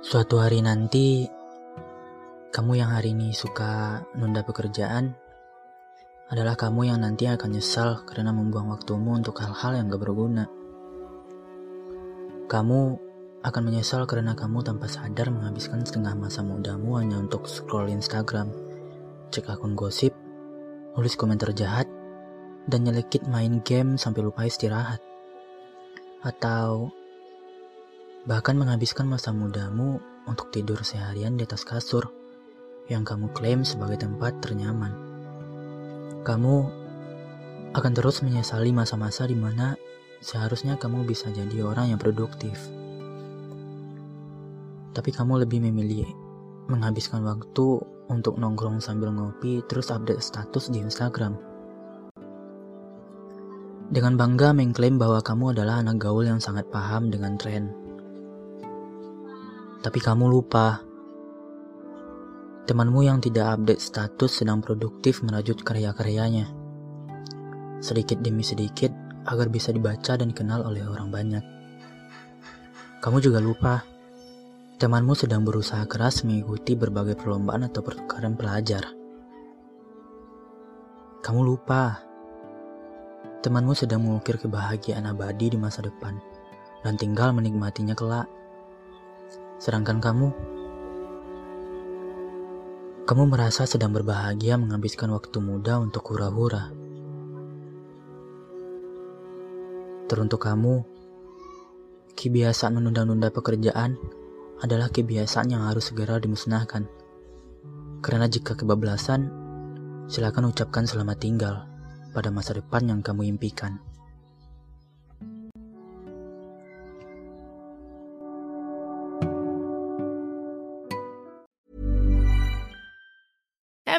Suatu hari nanti, kamu yang hari ini suka nunda pekerjaan adalah kamu yang nanti akan nyesal karena membuang waktumu untuk hal-hal yang gak berguna. Kamu akan menyesal karena kamu tanpa sadar menghabiskan setengah masa mudamu hanya untuk scroll Instagram, cek akun gosip, nulis komentar jahat, dan nyelekit main game sampai lupa istirahat. Atau bahkan menghabiskan masa mudamu untuk tidur seharian di atas kasur yang kamu klaim sebagai tempat ternyaman. Kamu akan terus menyesali masa-masa di mana seharusnya kamu bisa jadi orang yang produktif. Tapi kamu lebih memilih menghabiskan waktu untuk nongkrong sambil ngopi terus update status di Instagram. Dengan bangga mengklaim bahwa kamu adalah anak gaul yang sangat paham dengan tren tapi kamu lupa. Temanmu yang tidak update status sedang produktif merajut karya-karyanya. Sedikit demi sedikit agar bisa dibaca dan dikenal oleh orang banyak. Kamu juga lupa. Temanmu sedang berusaha keras mengikuti berbagai perlombaan atau pertukaran pelajar. Kamu lupa. Temanmu sedang mengukir kebahagiaan abadi di masa depan dan tinggal menikmatinya kelak. Sedangkan kamu, kamu merasa sedang berbahagia menghabiskan waktu muda untuk hura-hura. Teruntuk kamu, kebiasaan menunda-nunda pekerjaan adalah kebiasaan yang harus segera dimusnahkan. Karena jika kebablasan, silakan ucapkan selamat tinggal pada masa depan yang kamu impikan.